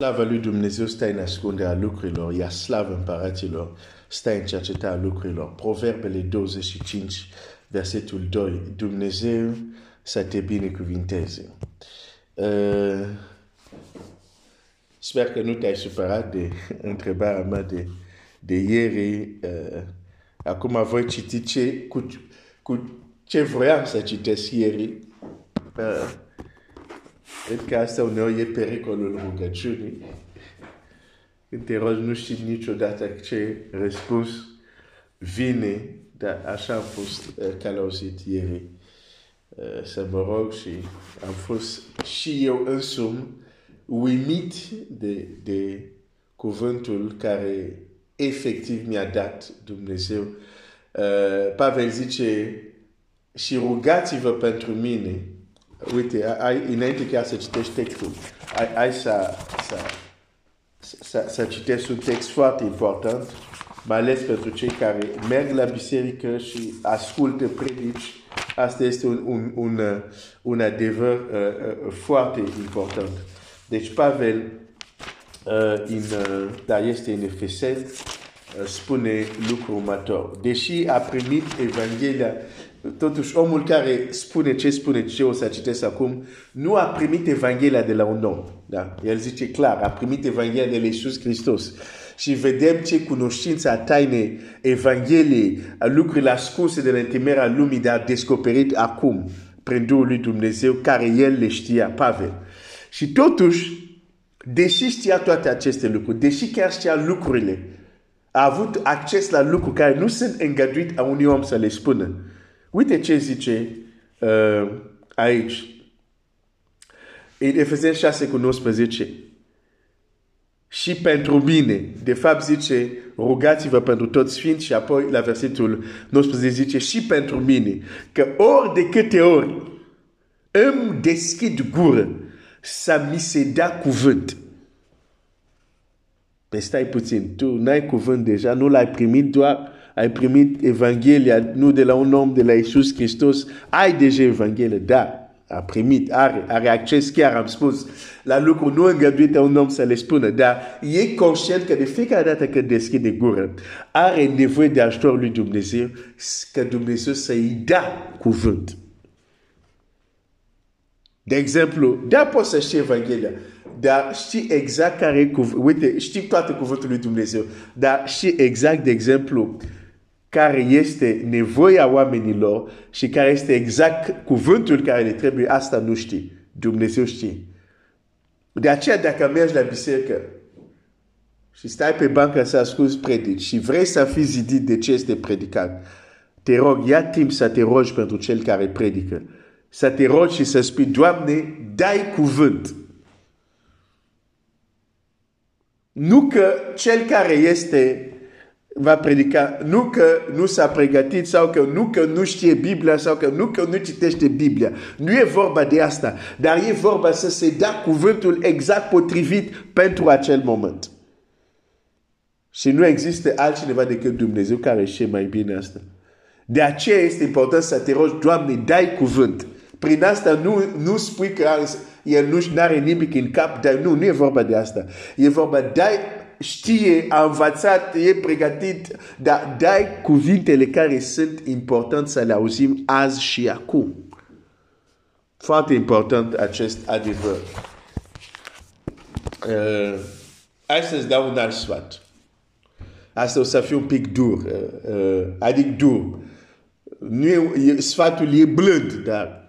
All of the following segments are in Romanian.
Slava lui Dumnezeu stă în ascunderea lucrurilor, iar slavă împăraților stă în cercetarea lucrurilor. Proverbele 25, versetul 2. Dumnezeu să te binecuvinteze. Uh, sper că nu te-ai supărat de întrebarea mea de, de ieri. Uh, acum voi citi ce, cu, cu ce vreau să citesc ieri. Uh, Cred că asta uneori e pericolul rugăciunii. Când te rogi, nu știi niciodată ce răspuns vine, dar așa am fost uh, călăuzit ieri. Uh, să mă rog și am fost și eu însumi uimit de, de cuvântul care efectiv mi-a dat Dumnezeu. Uh, Pavel zice, și rugați-vă pentru mine uite, ai, înainte chiar să citești textul, ai, ai să, să, să, să citești un text foarte important, mai ales pentru cei care merg la biserică și ascultă predici. Asta este un, un, un, un adevăr uh, uh, foarte important. Deci Pavel, uh, in, uh, dar este în Efeseni, uh, spune lucrul următor. Deși a primit Evanghelia Totuși, omul care spune ce spune, ce o să citesc acum, nu a primit Evanghelia de la un om. Da? El zice clar, a primit Evanghelia de la Iisus Hristos. Și vedem ce cunoștință a taine Evangheliei, a lucrurile ascunse de la întemerea lumii, de a descoperit acum, prin Duhul lui Dumnezeu, care el le știa, Pavel. Și totuși, deși știa toate aceste lucruri, deși chiar știa lucrurile, a avut acces la lucruri care nu sunt îngăduit a unui om să le spună. Uite ce zice uh, aici. În Efeseni 6 cu 19. Și pentru mine. De fapt zice, rugați-vă pentru toți sfinți și apoi la versetul 19 zice, și pentru mine. Că ori de câte ori îmi deschid gură să mi se da cuvânt. Pe stai puțin, tu n-ai cuvânt deja, nu l-ai primit doar ai primit Evanghelia, nu de la un om, de la Iisus Hristos, ai deja Evanghelia, da, a primit, are, are acces chiar, am spus, la lucru nu îngăduit a un om să le spună, dar e conștient că de fiecare dată când deschide gură, are nevoie de ajutorul lui Dumnezeu, că Dumnezeu să-i da cuvânt. De exemplu, da poți să știi Evanghelia, dar știi exact care cuvânt, uite, știi toate cuvântul lui Dumnezeu, dar știi exact, de exemplu, care este nevoia oamenilor și care este exact cuvântul care le trebuie, asta nu știi. Dumnezeu știe. De aceea, dacă mergi la biserică și stai pe bancă să asculti predici și vrei să fii zidit de ce este predicat, te rog, ia timp să te rogi pentru cel care predică. Să te rogi și să spui, Doamne, dai cuvânt. Nu că cel care este va predica nu că nu s-a pregătit sau că nu că nu știe Biblia sau că nu că nu citește Biblia. Nu e vorba de asta, dar e vorba să se da cuvântul exact potrivit pentru acel moment. Și nu există altcineva decât Dumnezeu care știe mai bine asta. De aceea este important să te rogi, Doamne, dai cuvânt. Prin asta nu, nu spui că el nu are nimic în cap, dar nu, nu e vorba de asta. E vorba, dai știe, a învățat, e pregătit, dar dai cuvintele care sunt importante să le auzim azi și acum. Foarte important acest adevăr. Uh, hai să-ți dau un alt sfat. Asta o să fie un pic dur, uh, uh, adică dur. Nu e, sfatul e blând, dar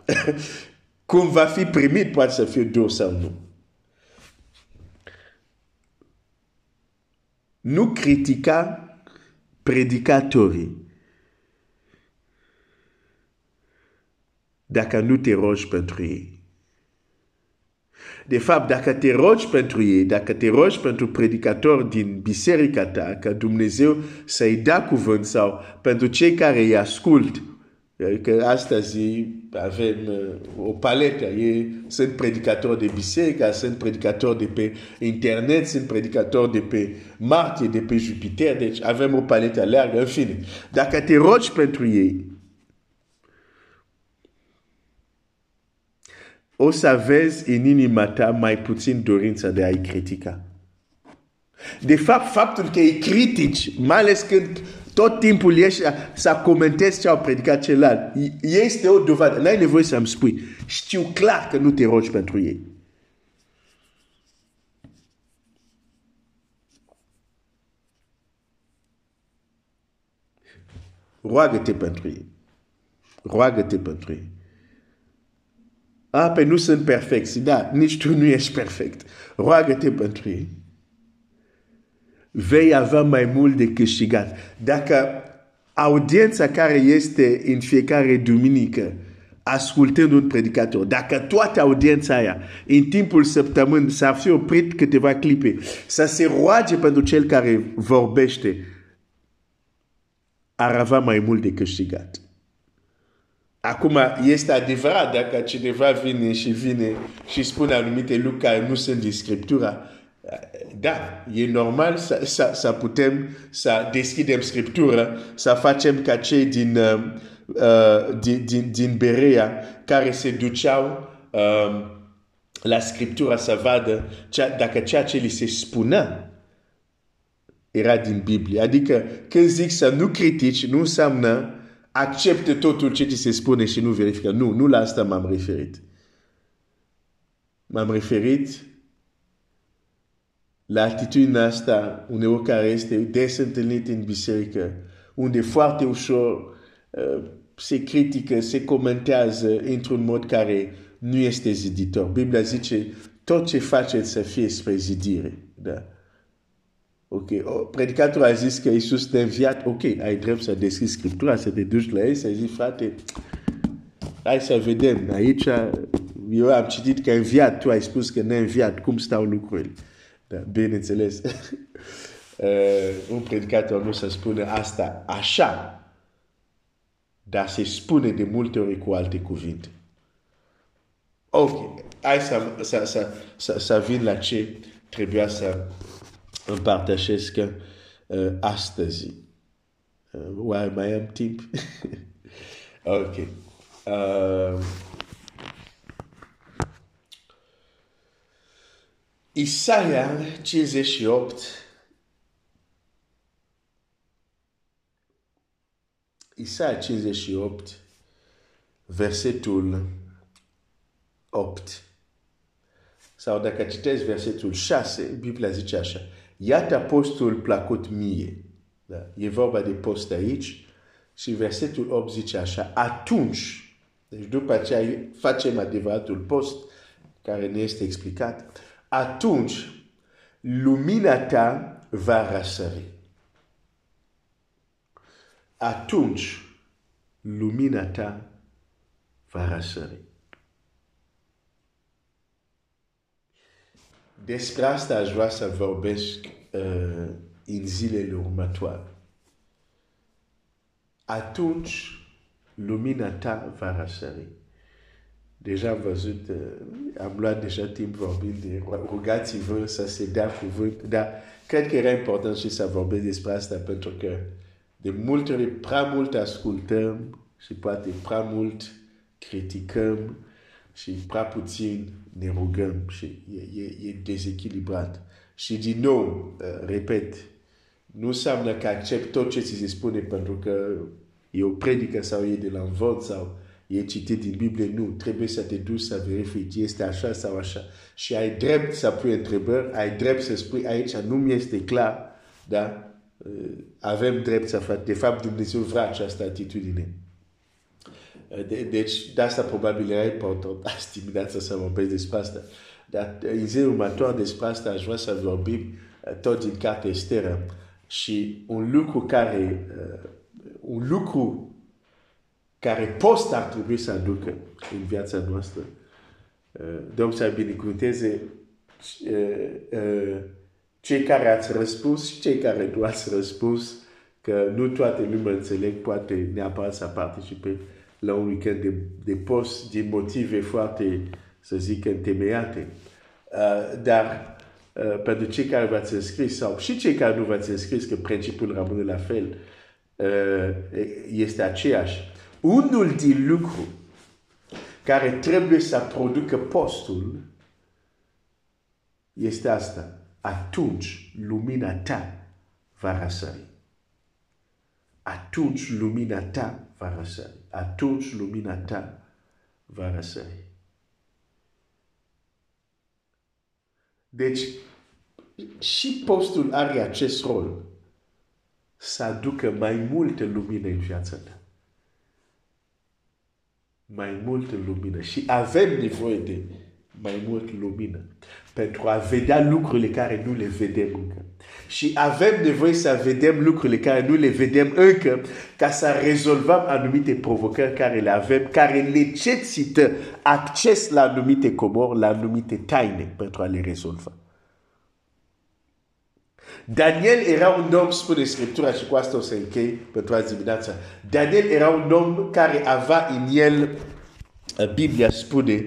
cum va fi primit poate să fie dur sau nu. Nu critica predicatorii dacă nu te rogi pentru ei. De fapt, dacă te rogi pentru ei, dacă te rogi pentru predicatori din biserica ta, ca Dumnezeu să-i da cuvânt sau pentru cei care îi ascult, că astăzi avem uh, o paletă. Ei sunt predicatori de biserică, sunt predicatori de pe internet, sunt predicatori de pe Marte, de pe Jupiter, deci avem o paletă largă, în fine. Dacă te rogi pentru ei, o să vezi în inima ta mai puțin dorința de a-i critica. De fapt, faptul că îi critici, mai ales când tot timpul ești să comentezi ce au predicat celălalt, este o dovadă. N-ai nevoie să-mi spui. Știu clar că nu te rogi pentru ei. Roagă-te pentru ei. Roagă-te pentru ei. A, pe nu sunt perfecți. Da, nici tu nu ești perfect. Roagă-te pentru ei. Vei avea mai mult de câștigat. Dacă audiența care este în fiecare duminică ascultând un predicator, dacă toată audiența aia în timpul săptămânii s-ar fi oprit câteva clipe, să se roage pentru cel care vorbește, ar avea mai mult de câștigat. Acum, este adevărat dacă cineva vine și vine și spune anumite lucruri care nu sunt din Scriptura, da, e normal să, să, să putem să deschidem Scriptura, să facem ca cei din, uh, uh, din, din, din Berea care se duceau uh, la Scriptura să vadă cea, dacă ceea ce li se spunea era din Biblie. Adică când zic să nu critici, nu înseamnă accepte totul ce ți se spune și nu verifică. Nu, nu la asta m-am referit. M-am referit la atitudinea asta uneori care este des întâlnit în biserică, unde foarte ușor uh, se critică, se comentează într-un mod care nu este ziditor. Biblia zice, tot ce faceți să fie spre zidire. Da? Ok, predicatorul a zis că Iisus te-a înviat. Ok, ai drept să deschizi Scriptura, să te duci la ei, să zici, frate, hai să vedem. Aici, eu am citit că a înviat, tu ai spus că ne-a înviat. Cum stau lucrurile? Da, bineînțeles. uh, un predicator nu se spune asta așa, dar se spune de multe ori cu alte cuvinte. Ok, hai să, să, să, să, să vin la ce trebuia să împărtășesc uh, astăzi. Uh, oare mai am timp? ok. Uh, Isaia 58 Isaia 58 versetul 8 sau dacă citesc versetul 6, Biblia zice așa Iată postul plăcut mie. Da? E vorba de post aici. Și versetul 8 zice așa. Atunci, deci după aceea facem adevăratul post, care ne este explicat. Atunci, lumina ta va răsări. Atunci, lumina ta va răsări. Despre asta aș vrea să vorbesc uh, zilele lumina ta va. Deja am văzut, uh, am luat deja timp vorbind de rugați-vă să se dea cuvânt, dar cred că era important și să vorbesc despre asta pentru că de multe ori prea mult ascultăm și poate prea mult criticăm și prea puțin ne rugăm și e, e, e dezechilibrat. Și din nou, uh, repet, nu înseamnă că accept tot ce ți se spune pentru că e o predică sau e de la învăț sau e citit din Biblie. Nu, trebuie să te duci să verifici, este așa sau așa. Și ai drept să pui întrebări, ai drept să spui aici, nu mi este clar, da? Uh, avem drept să fac. De fapt, Dumnezeu vrea această atitudine. De, deci, de asta probabil era important azi dimineața să vorbesc despre asta. Dar în zilul următor despre asta aș vrea să vorbim tot din cartea Esteră. Și un lucru care, uh, un lucru care post ar trebui să aducă în viața noastră. Uh, Domnul să binecuvânteze uh, uh, cei care ați răspuns și cei care nu ați răspuns, că nu toate lumea înțeleg, poate neapărat să participe la un weekend de, de post din motive foarte, să zic, întemeiate. Uh, dar uh, pentru cei care v-ați înscris sau și cei care nu v-ați înscris, că principiul rămâne la fel, uh, este aceeași. Unul din lucru care trebuie să producă postul este asta. Atunci lumina ta va răsări. Atunci lumina ta va răsări. Atunci lumina ta va răsări. Deci, și postul are acest rol să aducă mai multe lumină în viața ta. Mai multă lumină. Și avem nevoie de mai mult lumină pentru a vedea lucrurile care nu le vedem încă. Și avem nevoie să vedem lucrurile care nu le vedem încă ca să rezolvăm anumite provocări care le avem, care necesită acces la anumite comori, la anumite taine pentru a le rezolva. Daniel era un om, spune Scriptura și cu asta o să închei pentru azi dimineața. Daniel era un om care avea în el, Biblia spune,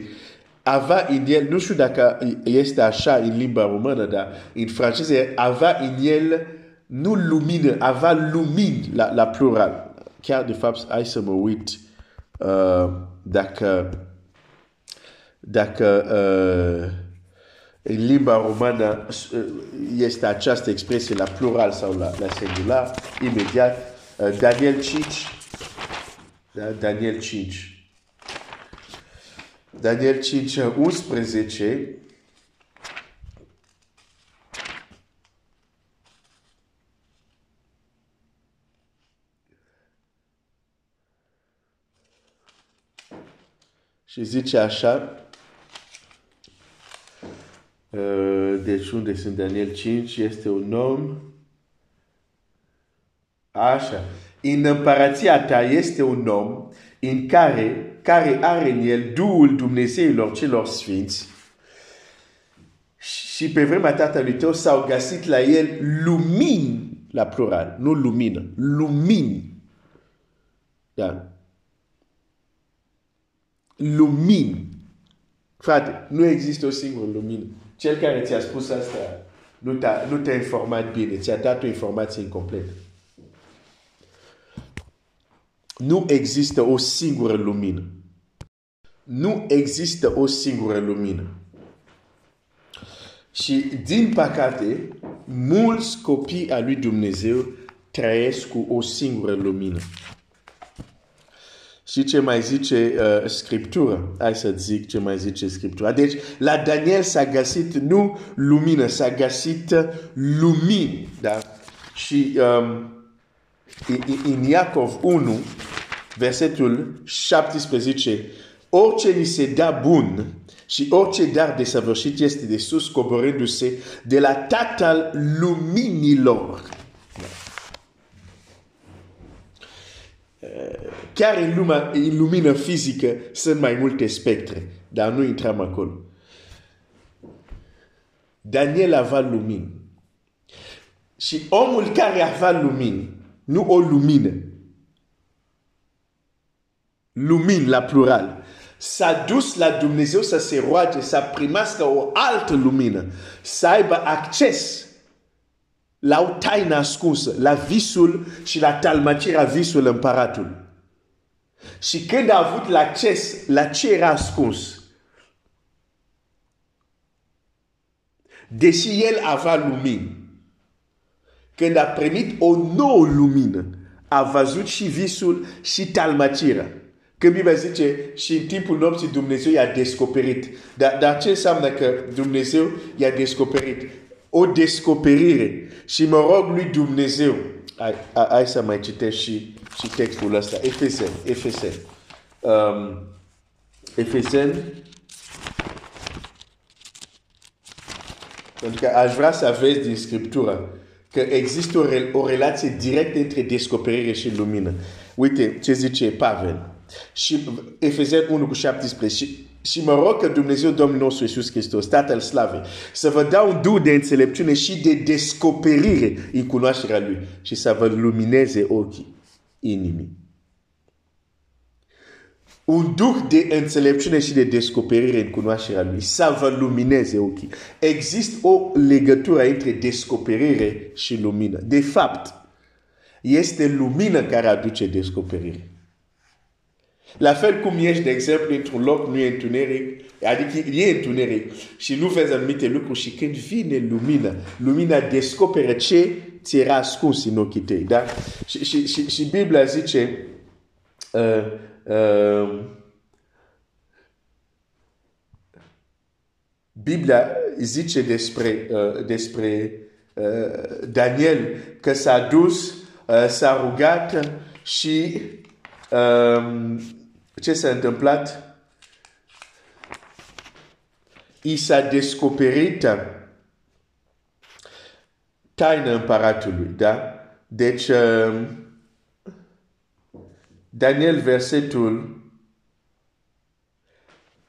avea în el, nu știu dacă este așa în limba română, dar în franceză avea în el nu lumină, avea lumini la, la plural. Chiar de fapt, hai să mă uit în limba romană uh, este această expresie la plural sau la, la singular, imediat, uh, Daniel 5, da? Daniel 5, Daniel 5, 11, și zice așa, deci unde sunt Daniel 5, este un om, așa, în împărația ta este un om în care care are în el Duhul Dumnezeilor celor sfinți și pe vremea tatălui tău s-au găsit la el lumini, la plural, nu lumină, lumini. Da. Lumini. Frate, nu există o singură lumină. Cel care ți-a spus asta nu te-a, nu te-a informat bine, ți-a dat o informație incompletă. Nu există o singură lumină. Nu există o singură lumină. Și, din păcate, mulți copii al lui Dumnezeu trăiesc cu o singură lumină. Și ce mai zice uh, Scriptura? Hai să zic ce mai zice Scriptura. Deci, la Daniel s-a găsit nu lumină, s-a găsit lumini. Da? Și um, în Iacov 1, versetul 17, orice ni se da bun și orice dar de săvârșit este de sus coborându-se de la Tatăl luminilor. Chiar în, lumea, în lumină fizică sunt mai multe spectre, dar nu intrăm acolo. Daniel avea lumini. Și omul care avea lumini, nu o lumină, lumini la plural, s-a dus la Dumnezeu să se roage, să primească o altă lumină, să aibă acces la o taină ascunsă, la visul și la talmacirea visul împăratul. Și când a avut acces la ce era ascuns, deși el avea lumină, când a primit o nouă lumină, a văzut și visul și talmacirea. Când Biblia zice și în timpul nopții Dumnezeu i-a descoperit. Dar, dar ce înseamnă că Dumnezeu i-a descoperit? O descoperire. Și mă rog lui Dumnezeu. Hai, hai să mai citesc și, și textul ăsta. Efesen. Efesen. Um, Efesen. Pentru că aș vrea să aveți din Scriptură că există o, o relație directă între descoperire și lumină. Uite ce zice Pavel. Și Efezeni 1 cu 17. Și, și mă rog că Dumnezeu Domnul nostru Iisus Hristos, Tatăl Slavei, să vă dea un duh de înțelepciune și de descoperire în cunoașterea Lui și să vă lumineze ochii inimii. Un duh de înțelepciune și de descoperire în cunoașterea Lui, să vă lumineze ochii. Există o legătură între descoperire și lumină. De fapt, este lumină care aduce descoperire. La fel cum ești, de exemplu, într-un loc nu e întuneric, adică e întuneric și nu vezi anumite lucruri și când vine lumina, lumina descoperă ce ți era ascuns în ochii tăi. Da? Și, și, și, și Biblia zice uh, uh, Biblia zice despre, uh, despre uh, Daniel că s-a dus, uh, s-a rugat și uh, ce s-a întâmplat? I s-a descoperit taina împăratului, da? Deci, uh, Daniel, versetul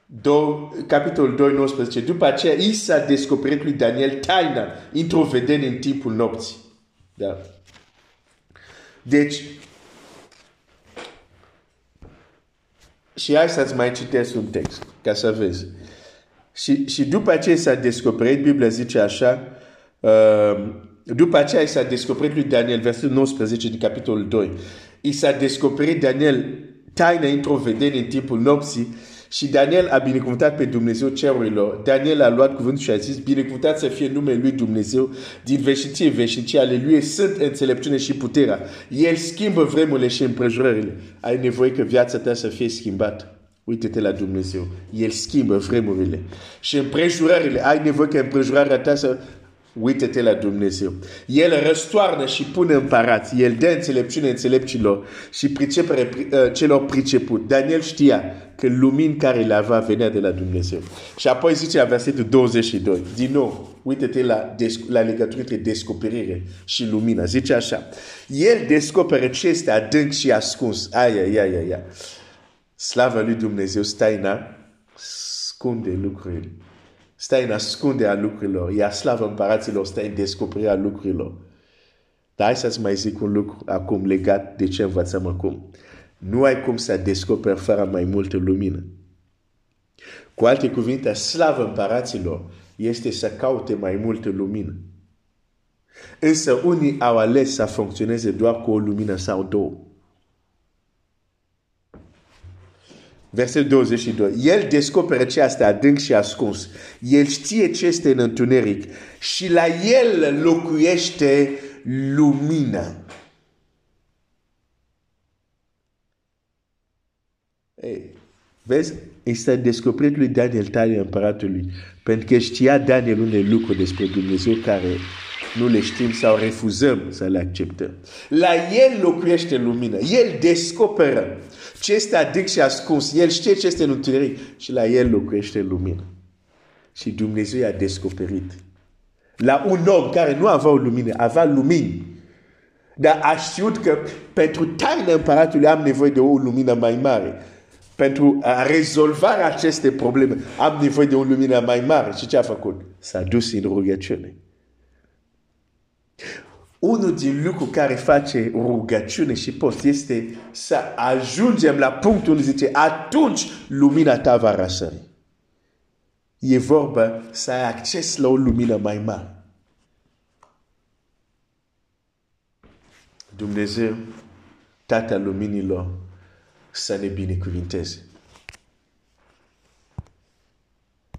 2, capitolul 2, 19. După aceea, i s-a descoperit lui Daniel taina introvedent în timpul nopții. Da. Deci, și hai să-ți mai citesc un text, ca să vezi. Și, și după ce s-a descoperit, Biblia zice așa, uh, după aceea i s-a descoperit lui Daniel, versetul 19 din capitolul 2. I s-a descoperit Daniel taina introvedent în timpul nopții și Daniel a binecuvântat pe Dumnezeu cerurilor. Daniel a luat cuvântul și a zis, binecuvântat să fie numele lui Dumnezeu din veșnicie veșnicie, ale lui sunt înțelepciune și puterea. El schimbă vremurile și împrejurările. Ai nevoie că viața ta să fie schimbată. Uite-te la Dumnezeu. El schimbă vremurile. Și împrejurările, ai nevoie că împrejurarea ta să Uită-te la Dumnezeu. El răstoarnă și pune împărați. El dă înțelepciune înțelepților și pricepere uh, celor priceput. Daniel știa că lumini care le avea venea de la Dumnezeu. Și apoi zice la versetul 22. Din nou, uite-te la, la legătură între descoperire și lumina. Zice așa. El descoperă ce este adânc și ascuns. Aia, aia, aia, aia. Slavă lui Dumnezeu, staina, scunde lucrurile stai în ascunde a lucrurilor, iar slavă împăraților stai în descoperirea lucrurilor. Dar hai să-ți mai zic un lucru acum legat de ce învățăm acum. Nu ai cum să descoperi fără mai multă lumină. Cu alte cuvinte, slavă împăraților este să caute mai multă lumină. Însă unii au ales să funcționeze doar cu o lumină sau două. Versetul 22. El descoperă ce este adânc și ascuns. El știe ce este în întuneric și la el locuiește lumina. Hey, vezi? Este descoperit lui Daniel talia împăratului. Pentru că știa Daniel unele lucruri despre Dumnezeu care nu le știm sau refuzăm să le acceptăm. La el locuiește lumina. El descoperă ce este adânc și ascuns. El știe ce este în întuneric și la el locuiește lumină. Și Dumnezeu i-a descoperit. La un om care nu avea o lumină, avea lumini. Dar a știut că pentru taina împăratului am nevoie de o lumină mai mare. Pentru a rezolva aceste probleme am nevoie de o lumină mai mare. Și ce a făcut? S-a dus în rugăciune unul din lucruri care face rugăciune și post este să ajungem la punctul unde zice atunci lumina ta va răsări. E vorba să ai acces la o lumină mai mare. Dumnezeu, Tatăl luminilor, să ne binecuvinteze.